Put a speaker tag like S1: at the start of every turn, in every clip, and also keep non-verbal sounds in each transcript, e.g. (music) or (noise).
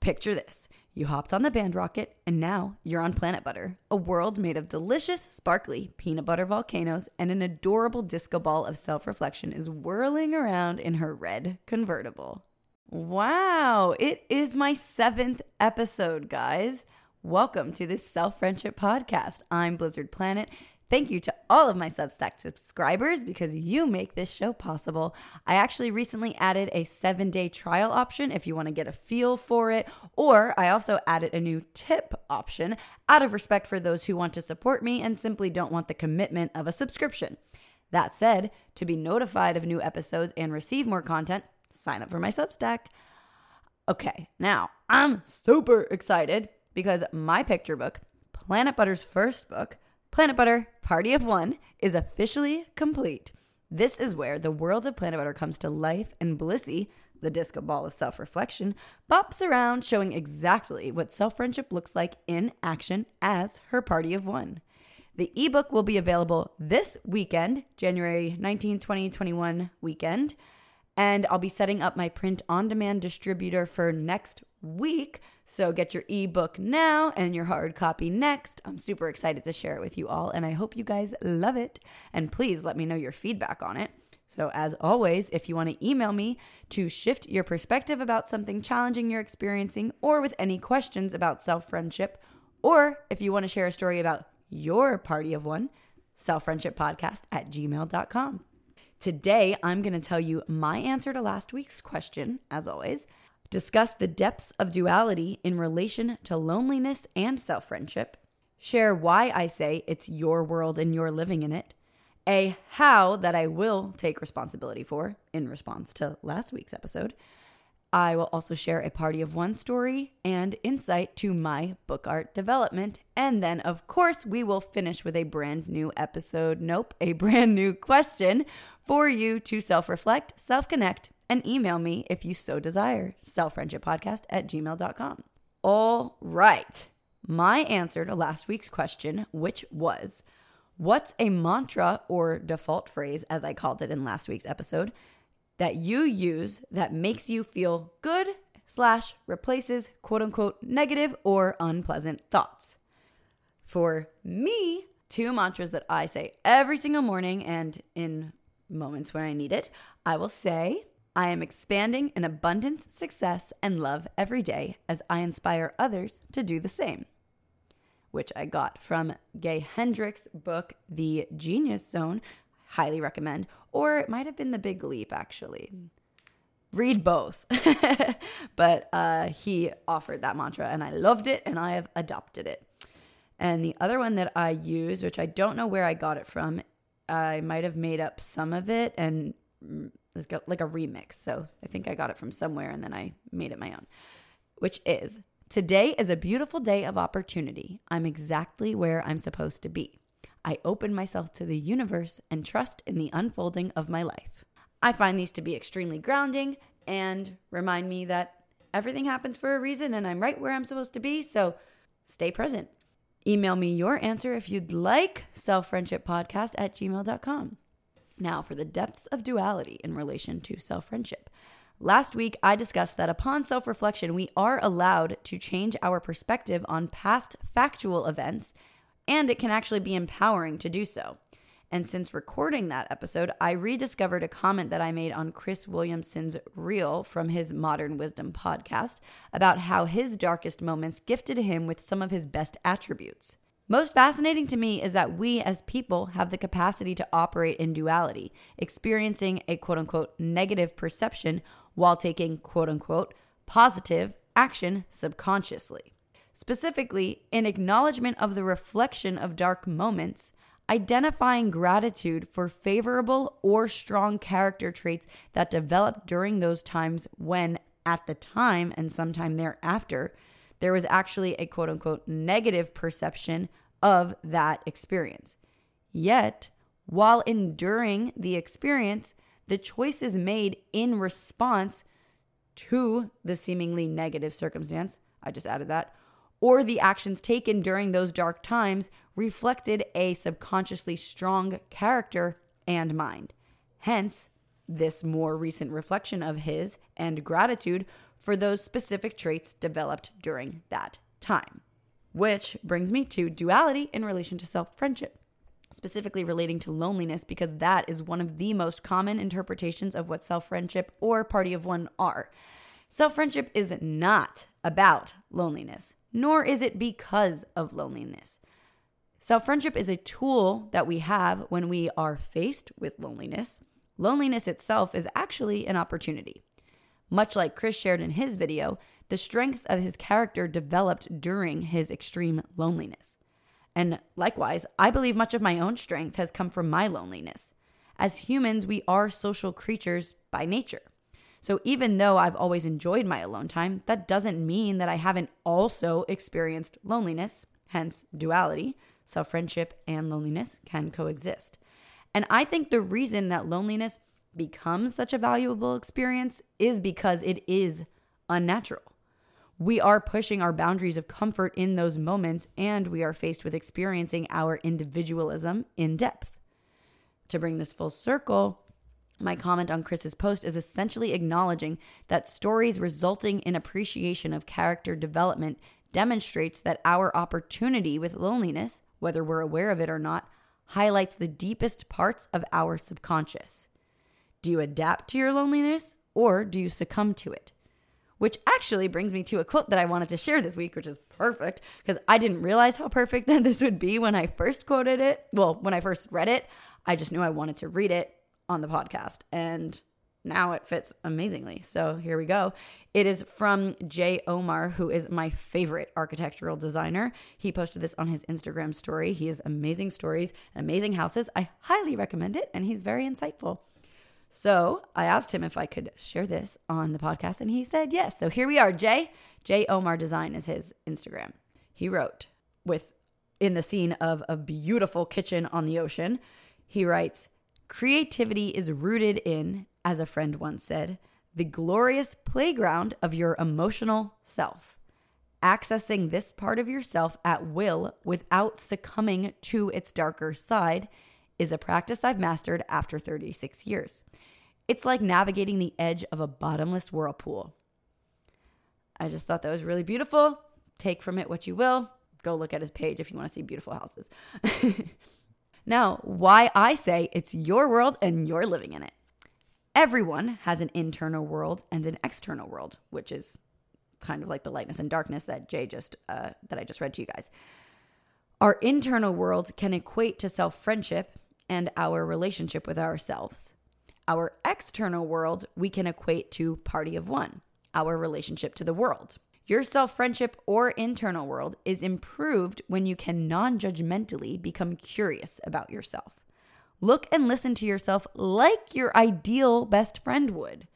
S1: Picture this. You hopped on the band rocket, and now you're on Planit Butter, a world made of delicious, sparkly peanut butter volcanoes, and an adorable disco ball of self reflection is whirling around in her red convertible. Wow, it is my seventh episode, guys. Welcome to this Self Friendship Podcast. I'm Blizzard Planet, Thank you to all of my Substack subscribers because you make this show possible. I actually recently added a seven day trial option if you want to get a feel for it, or I also added a new tip option out of respect for those who want to support me and simply don't want the commitment of a subscription. That said, to be notified of new episodes and receive more content, sign up for my Substack. Okay, now I'm super excited because my picture book, Planit Butter's first book, Planit Butter Party of One is officially complete. This is where the world of Planit Butter comes to life, and Blissy, the disco ball of self reflection, bops around showing exactly what self friendship looks like in action as her Party of One. The ebook will be available this weekend, January 19, 2021 weekend, and I'll be setting up my print on demand distributor for next week. So get your ebook now and your hard copy next. I'm super excited to share it with you all, and I hope you guys love it. And please let me know your feedback on it. So, as always, if you want to email me to shift your perspective about something challenging you're experiencing, or with any questions about self friendship, or if you want to share a story about your party of one, self friendship podcast at gmail.com. Today, I'm going to tell you my answer to last week's question, as always, discuss the depths of duality in relation to loneliness and self friendship, share why I say it's your world and you're living in it, a how that I will take responsibility for in response to last week's episode. I will also share a party of one story and insight to my book art development. And then, of course, we will finish with a brand new episode. Nope, a (laughs) brand new question for you to self reflect, self connect, and email me if you so desire. Selffriendshippodcast at gmail.com. All right. My answer to last week's question, which was, What's a mantra or default phrase, as I called it in last week's episode, that you use that makes you feel good slash replaces quote unquote negative or unpleasant thoughts? For me, two mantras that I say every single morning and in moments where I need it, I will say, I am expanding in abundance, success, and love every day as I inspire others to do the same. Which I got from Gay Hendricks' book, The Genius Zone. Highly recommend. Or it might have been The Big Leap, actually. Read both. (laughs) but uh, he offered that mantra, and I loved it, and I have adopted it. And the other one that I use, which I don't know where I got it from, I might have made up some of it and like a remix. So I think I got it from somewhere and then I made it my own, which is Today is a beautiful day of opportunity. I'm exactly where I'm supposed to be. I open myself to the universe and trust in the unfolding of my life. I find these to be extremely grounding and remind me that everything happens for a reason and I'm right where I'm supposed to be. So stay present. Email me your answer if you'd like, selffriendshippodcast at gmail.com. Now, for the depths of duality in relation to self friendship. Last week, I discussed that upon self reflection, we are allowed to change our perspective on past factual events, and it can actually be empowering to do so. And since recording that episode, I rediscovered a comment that I made on Chris Williamson's Reel from his Modern Wisdom podcast about how his darkest moments gifted him with some of his best attributes. Most fascinating to me is that we as people have the capacity to operate in duality, experiencing a quote unquote negative perception while taking quote unquote positive action subconsciously. Specifically, in acknowledgement of the reflection of dark moments, identifying gratitude for favorable or strong character traits that developed during those times when, at the time and sometime thereafter, there was actually a quote unquote negative perception of that experience. Yet, while enduring the experience, the choices made in response to the seemingly negative circumstance, I just added that, or the actions taken during those dark times reflected a subconsciously strong character and mind. Hence, this more recent reflection of his and gratitude for those specific traits developed during that time. Which brings me to duality in relation to self friendship, specifically relating to loneliness, because that is one of the most common interpretations of what self friendship or party of one are. Self friendship is not about loneliness, nor is it because of loneliness. Self friendship is a tool that we have when we are faced with loneliness. Loneliness itself is actually an opportunity. Much like Chris shared in his video, the strengths of his character developed during his extreme loneliness. And likewise, I believe much of my own strength has come from my loneliness. As humans, we are social creatures by nature. So even though I've always enjoyed my alone time, that doesn't mean that I haven't also experienced loneliness, hence duality. Self friendship and loneliness can coexist. And I think the reason that loneliness becomes such a valuable experience is because it is unnatural. We are pushing our boundaries of comfort in those moments, and we are faced with experiencing our individualism in depth. To bring this full circle, my comment on Chris's post is essentially acknowledging that stories resulting in appreciation of character development demonstrates that our opportunity with loneliness, whether we're aware of it or not, highlights the deepest parts of our subconscious. Do you adapt to your loneliness or do you succumb to it? which actually brings me to a quote that I wanted to share this week, which is perfect because I didn't realize how perfect (laughs) that this would be when I first quoted it. Well, when I first read it, I just knew I wanted to read it on the podcast. And now it fits amazingly. So here we go. It is from Jay Omar, who is my favorite architectural designer. He posted this on his Instagram story. He has amazing stories and amazing houses. I highly recommend it, and he's very insightful. So I asked him if I could share this on the podcast, and he said yes. So here we are. Jay, Jay Omar Design is his Instagram. He wrote with in the scene of a beautiful kitchen on the ocean. He writes, Creativity is rooted in, as a friend once said, the glorious playground of your emotional self. Accessing this part of yourself at will without succumbing to its darker side is a practice I've mastered after 36 years. It's like navigating the edge of a bottomless whirlpool. I just thought that was really beautiful. Take from it what you will. Go look at his page if you want to see beautiful houses. (laughs) now, why I say it's your world and you're living in it. Everyone has an internal world and an external world, which is kind of like the lightness and darkness that Jay just uh, that I just read to you guys. Our internal world can equate to self friendship and our relationship with ourselves. Our external world we can equate to party of one, our relationship to the world. Your self friendship or internal world is improved when you can non judgmentally become curious about yourself. Look and listen to yourself like your ideal best friend would.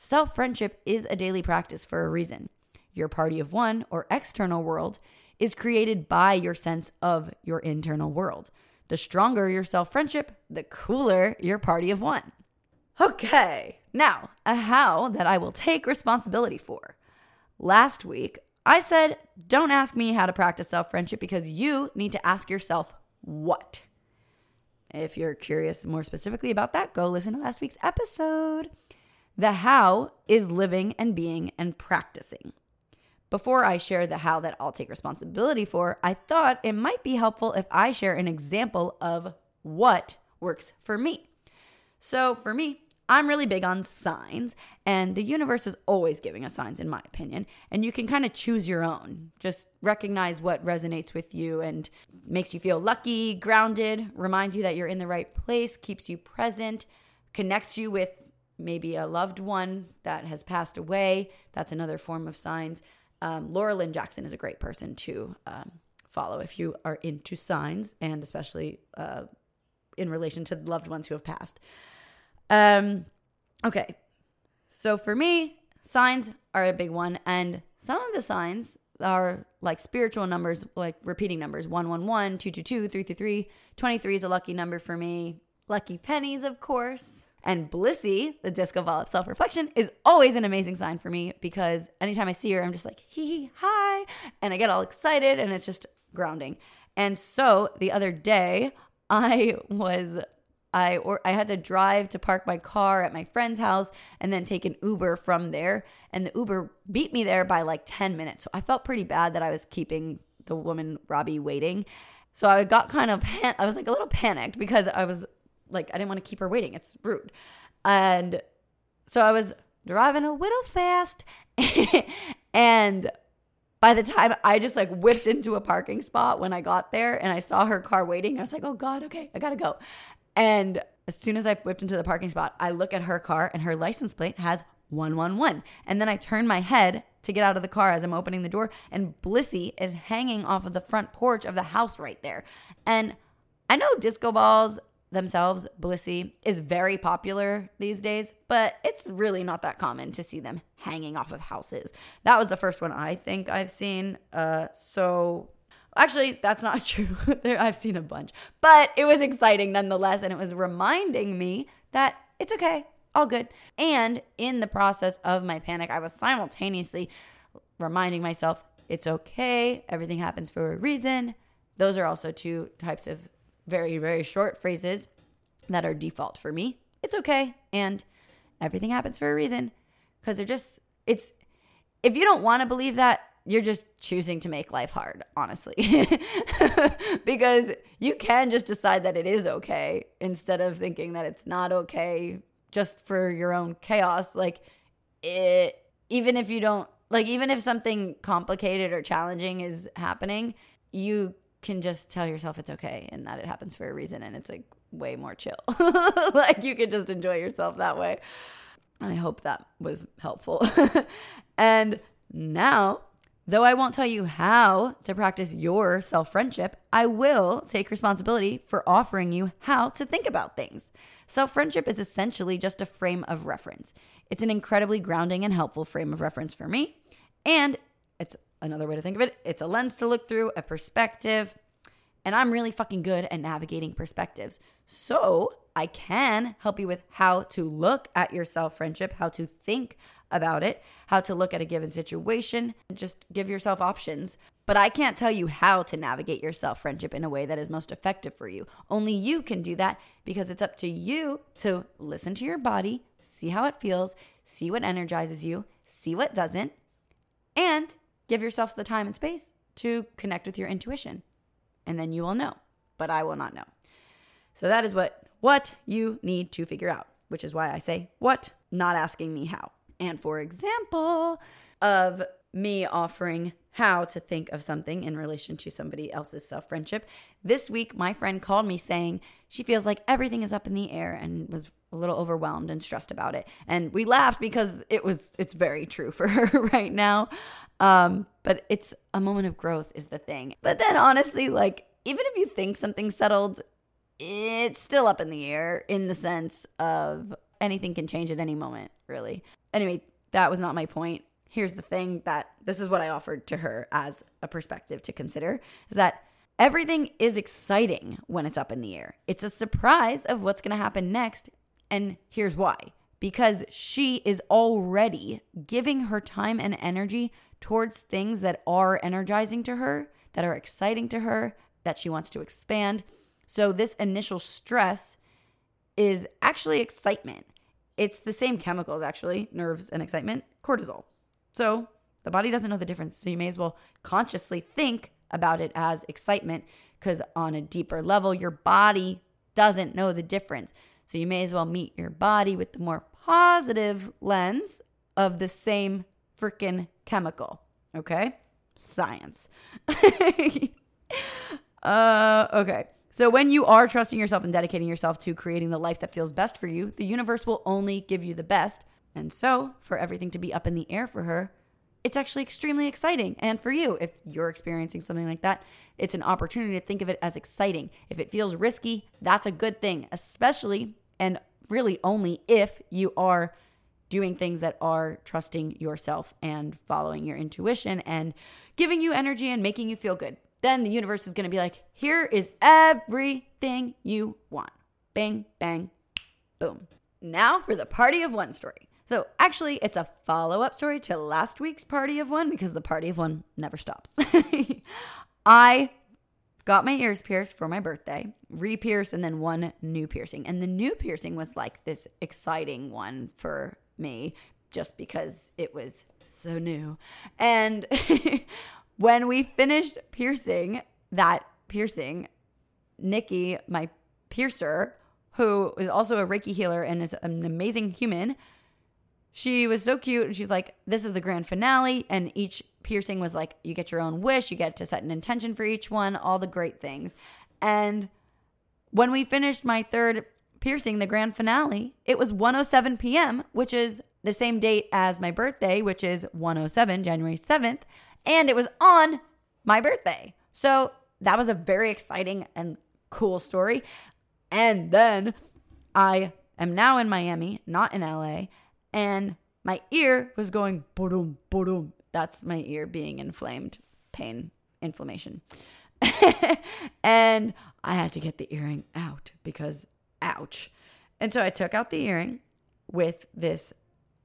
S1: Self friendship is a daily practice for a reason. Your party of one or external world is created by your sense of your internal world. The stronger your self friendship, the cooler your party of one. Okay, now a how that I will take responsibility for. Last week, I said, don't ask me how to practice self friendship because you need to ask yourself what. If you're curious more specifically about that, go listen to last week's episode. The how is living and being and practicing. Before I share the how that I'll take responsibility for, I thought it might be helpful if I share an example of what works for me. So, for me, I'm really big on signs, and the universe is always giving us signs, in my opinion. And you can kind of choose your own. Just recognize what resonates with you and makes you feel lucky, grounded, reminds you that you're in the right place, keeps you present, connects you with maybe a loved one that has passed away. That's another form of signs. Um, Laura Lynn Jackson is a great person to um, follow if you are into signs and especially uh, in relation to loved ones who have passed. Um, okay, so for me, signs are a big one, and some of the signs are like spiritual numbers, like repeating numbers 111, 222, 333. 23 is a lucky number for me. Lucky pennies, of course. And Blissy, the disco ball of self reflection, is always an amazing sign for me because anytime I see her, I'm just like, hee hee, hi. And I get all excited and it's just grounding. And so the other day, (laughs) I was I or I had to drive to park my car at my friend's house and then take an Uber from there. And the Uber beat me there by like 10 minutes. So I felt pretty bad that I was keeping the woman Robbie waiting. So I got kind of pan- I was like a little panicked because I was like I didn't want to keep her waiting. It's rude. And so I was driving a little fast (laughs) and by the time I just like whipped into a parking spot when I got there and I saw her car waiting, I was like, oh God, okay, I gotta go. And as soon as I whipped into the parking spot, I look at her car and her license plate has 111. And then I turn my head to get out of the car as I'm opening the door, and Blissy is hanging off of the front porch of the house right there. And I know disco balls themselves, Blissy, is very popular these days, but it's really not that common to see them hanging off of houses. That was the first one I think I've seen. Uh, so actually, that's not (laughs) true. I've seen a bunch, but it was exciting nonetheless, and it was reminding me that it's okay, all good. And in the process of my panic, I was simultaneously reminding myself it's okay, everything happens for a reason. Those are also two types of very, very short phrases that are default for me. It's okay. And everything happens for a reason because they're just, it's, if you don't want to believe that, you're just choosing to make life hard, honestly. (laughs) because you can just decide that it is okay instead of thinking that it's not okay just for your own chaos. Like, it, even if you don't, like, even if something complicated or challenging is happening, you can just tell yourself it's okay and that it happens for a reason and it's like way more chill. (laughs) like you can just enjoy yourself that way. I hope that was helpful. (laughs) and now, though I won't tell you how to practice your self friendship, I will take responsibility for offering you how to think about things. Self friendship is essentially just a frame of reference. It's an incredibly grounding and helpful frame of reference for me. And another way to think of it. It's a lens to look through, a perspective. And I'm really fucking good at navigating perspectives. So I can help you with how to look at your self friendship, how to think about it, how to look at a given situation, just give yourself options. But I can't tell you how to navigate your self friendship in a way that is most effective for you. Only you can do that because it's up to you to listen to your body, see how it feels, see what energizes you, see what doesn't, and Give yourself the time and space to connect with your intuition, and then you will know, but I will not know. So that is what what you need to figure out, which is why I say what, not asking me how. And for example, of me offering how to think of something in relation to somebody else's self friendship. This week, my friend called me saying she feels like everything is up in the air and was a little overwhelmed and stressed about it. And we laughed because it was, it's very true for (laughs) her right now. Um, but it's a moment of growth is the thing. But then honestly, like, even if you think something's settled, it's still up in the air in the sense of anything can change at any moment, really. Anyway, that was not my point. Here's the thing that this is what I offered to her as a perspective to consider is that everything is exciting when it's up in the air. It's a surprise of what's going to happen next. And here's why because she is already giving her time and energy towards things that are energizing to her, that are exciting to her, that she wants to expand. So, this initial stress is actually excitement. It's the same chemicals, actually, nerves and excitement, cortisol. So, the body doesn't know the difference. So, you may as well consciously think about it as excitement because, on a deeper level, your body doesn't know the difference. So, you may as well meet your body with the more positive lens of the same freaking chemical. Okay? Science. (laughs) uh, okay. So, when you are trusting yourself and dedicating yourself to creating the life that feels best for you, the universe will only give you the best. And so, for everything to be up in the air for her, it's actually extremely exciting. And for you, if you're experiencing something like that, it's an opportunity to think of it as exciting. If it feels risky, that's a good thing, especially and really only if you are doing things that are trusting yourself and following your intuition and giving you energy and making you feel good. Then the universe is going to be like, here is everything you want. Bang, bang, boom. Now for the party of one story. So actually, it's a follow up story to last week's party of one because the party of one never stops. (laughs) I got my ears pierced for my birthday, re pierced, and then one new piercing. And the new piercing was like this exciting one for me just because it was so new. And (laughs) when we finished piercing that piercing, Nikki, my piercer, who is also a Reiki healer and is an amazing human, she was so cute. And she's like, This is the grand finale. And each piercing was like, You get your own wish, you get to set an intention for each one, all the great things. And when we finished my third piercing, the grand finale, it was 107 p.m., which is the same date as my birthday, which is 107, January 7th. And it was on my birthday. So that was a very exciting and cool story. And then I am now in Miami, not in LA, and my ear was going boom, boom. That's my ear being inflamed, pain, inflammation. (laughs) and I had to get the earring out because ouch. And so I took out the earring with this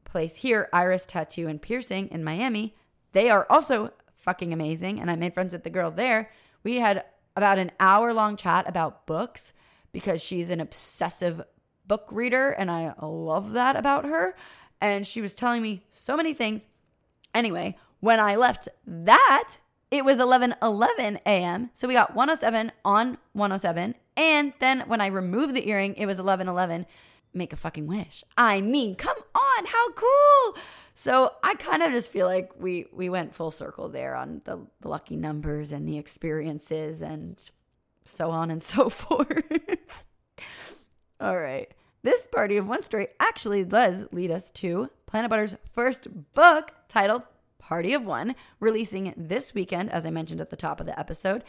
S1: place here, Iris Tattoo and Piercing in Miami. They are also fucking amazing. And I made friends with the girl there. We had about an hour long chat about books because she's an obsessive book reader. And I love that about her. And she was telling me so many things. Anyway, when I left that, it was 11 11 a.m. So we got 107 on 107. And then when I removed the earring, it was 11 11 make a fucking wish. I mean, come on, how cool. So I kind of just feel like we we went full circle there on the, the lucky numbers and the experiences and so on and so (laughs) forth. All right. This party of one story actually does lead us to Planit Butter's first book titled Party of One, releasing this weekend, as I mentioned at the top of the episode.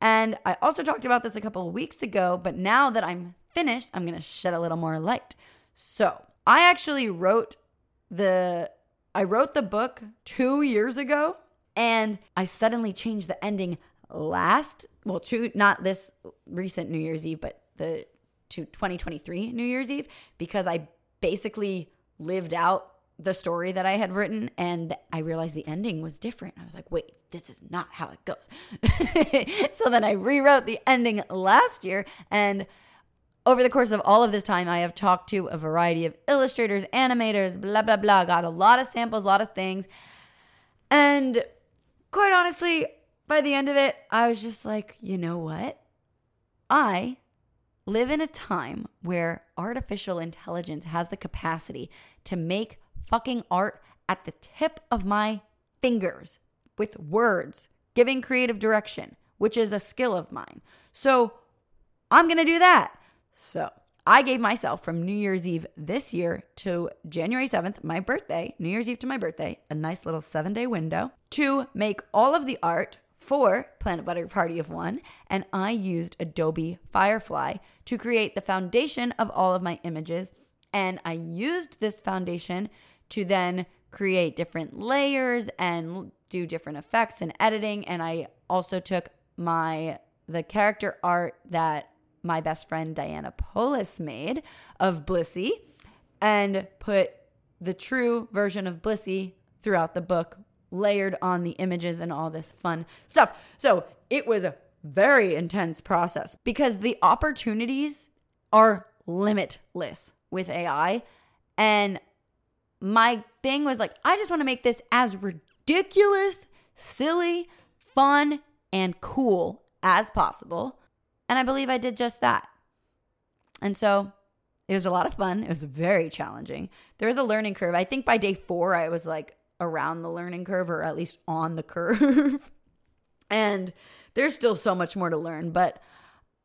S1: And I also talked about this a couple of weeks ago, but now that I'm finished, I'm to shed a little more light. So, I actually wrote the I wrote the book 2 years ago and I suddenly changed the ending last, well, two not this recent New Year's Eve, but the to 2023 New Year's Eve because I basically lived out the story that I had written and I realized the ending was different. I was like, wait, this is not how it goes. (laughs) so then I rewrote the ending last year and over the course of all of this time, I have talked to a variety of illustrators, animators, blah, blah, blah. Got a lot of samples, a lot of things. And quite honestly, by the end of it, I was just like, you know what? I live in a time where artificial intelligence has the capacity to make fucking art at the tip of my fingers with words, giving creative direction, which is a skill of mine. So I'm going to do that. So I gave myself from New Year's Eve this year to January 7th, my birthday, New Year's Eve to my birthday, a nice little seven day window to make all of the art for Planit Butter Party of One. And I used Adobe Firefly to create the foundation of all of my images. And I used this foundation to then create different layers and do different effects and editing. And I also took my the character art that my best friend Diana Polis made of Blissey and put the true version of Blissey throughout the book, layered on the images and all this fun stuff. So it was a very intense process because the opportunities are limitless with AI. And my thing was like, I just want to make this as ridiculous, silly, fun, and cool as possible. And I believe I did just that. And so it was a lot of fun. It was very challenging. There was a learning curve. I think by day four, I was like around the learning curve or at least on the curve. (laughs) and there's still so much more to learn, but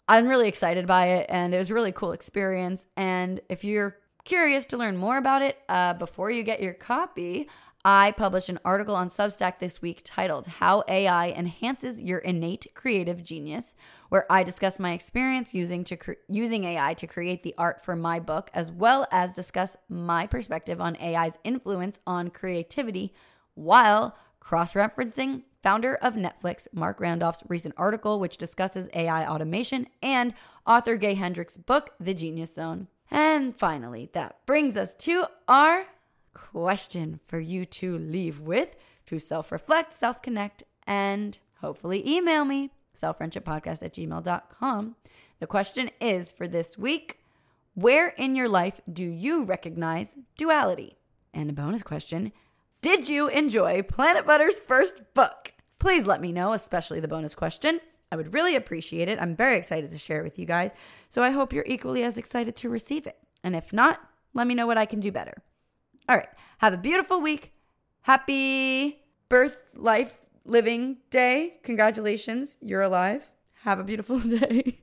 S1: I'm really excited by it. And it was a really cool experience. And if you're curious to learn more about it uh, before you get your copy, I published an article on Substack this week titled How AI Enhances Your Innate Creative Genius, where I discuss my experience using to cre- using AI to create the art for my book as well as discuss my perspective on AI's influence on creativity while cross-referencing founder of Netflix Marc Randolph's recent article which discusses AI automation and author Gay Hendricks' book The Genius Zone. And finally, that brings us to our question for you to leave with to self reflect, self connect, and hopefully email me. Selffriendshippodcast at gmail.com. The question is for this week Where in your life do you recognize duality? And a bonus question Did you enjoy Planit Butter's first book? Please let me know, especially the bonus question. I would really appreciate it. I'm very excited to share it with you guys. So I hope you're equally as excited to receive it. And if not, let me know what I can do better. All right. Have a beautiful week. Happy birth, life, living day. Congratulations. You're alive. Have a beautiful (laughs) day.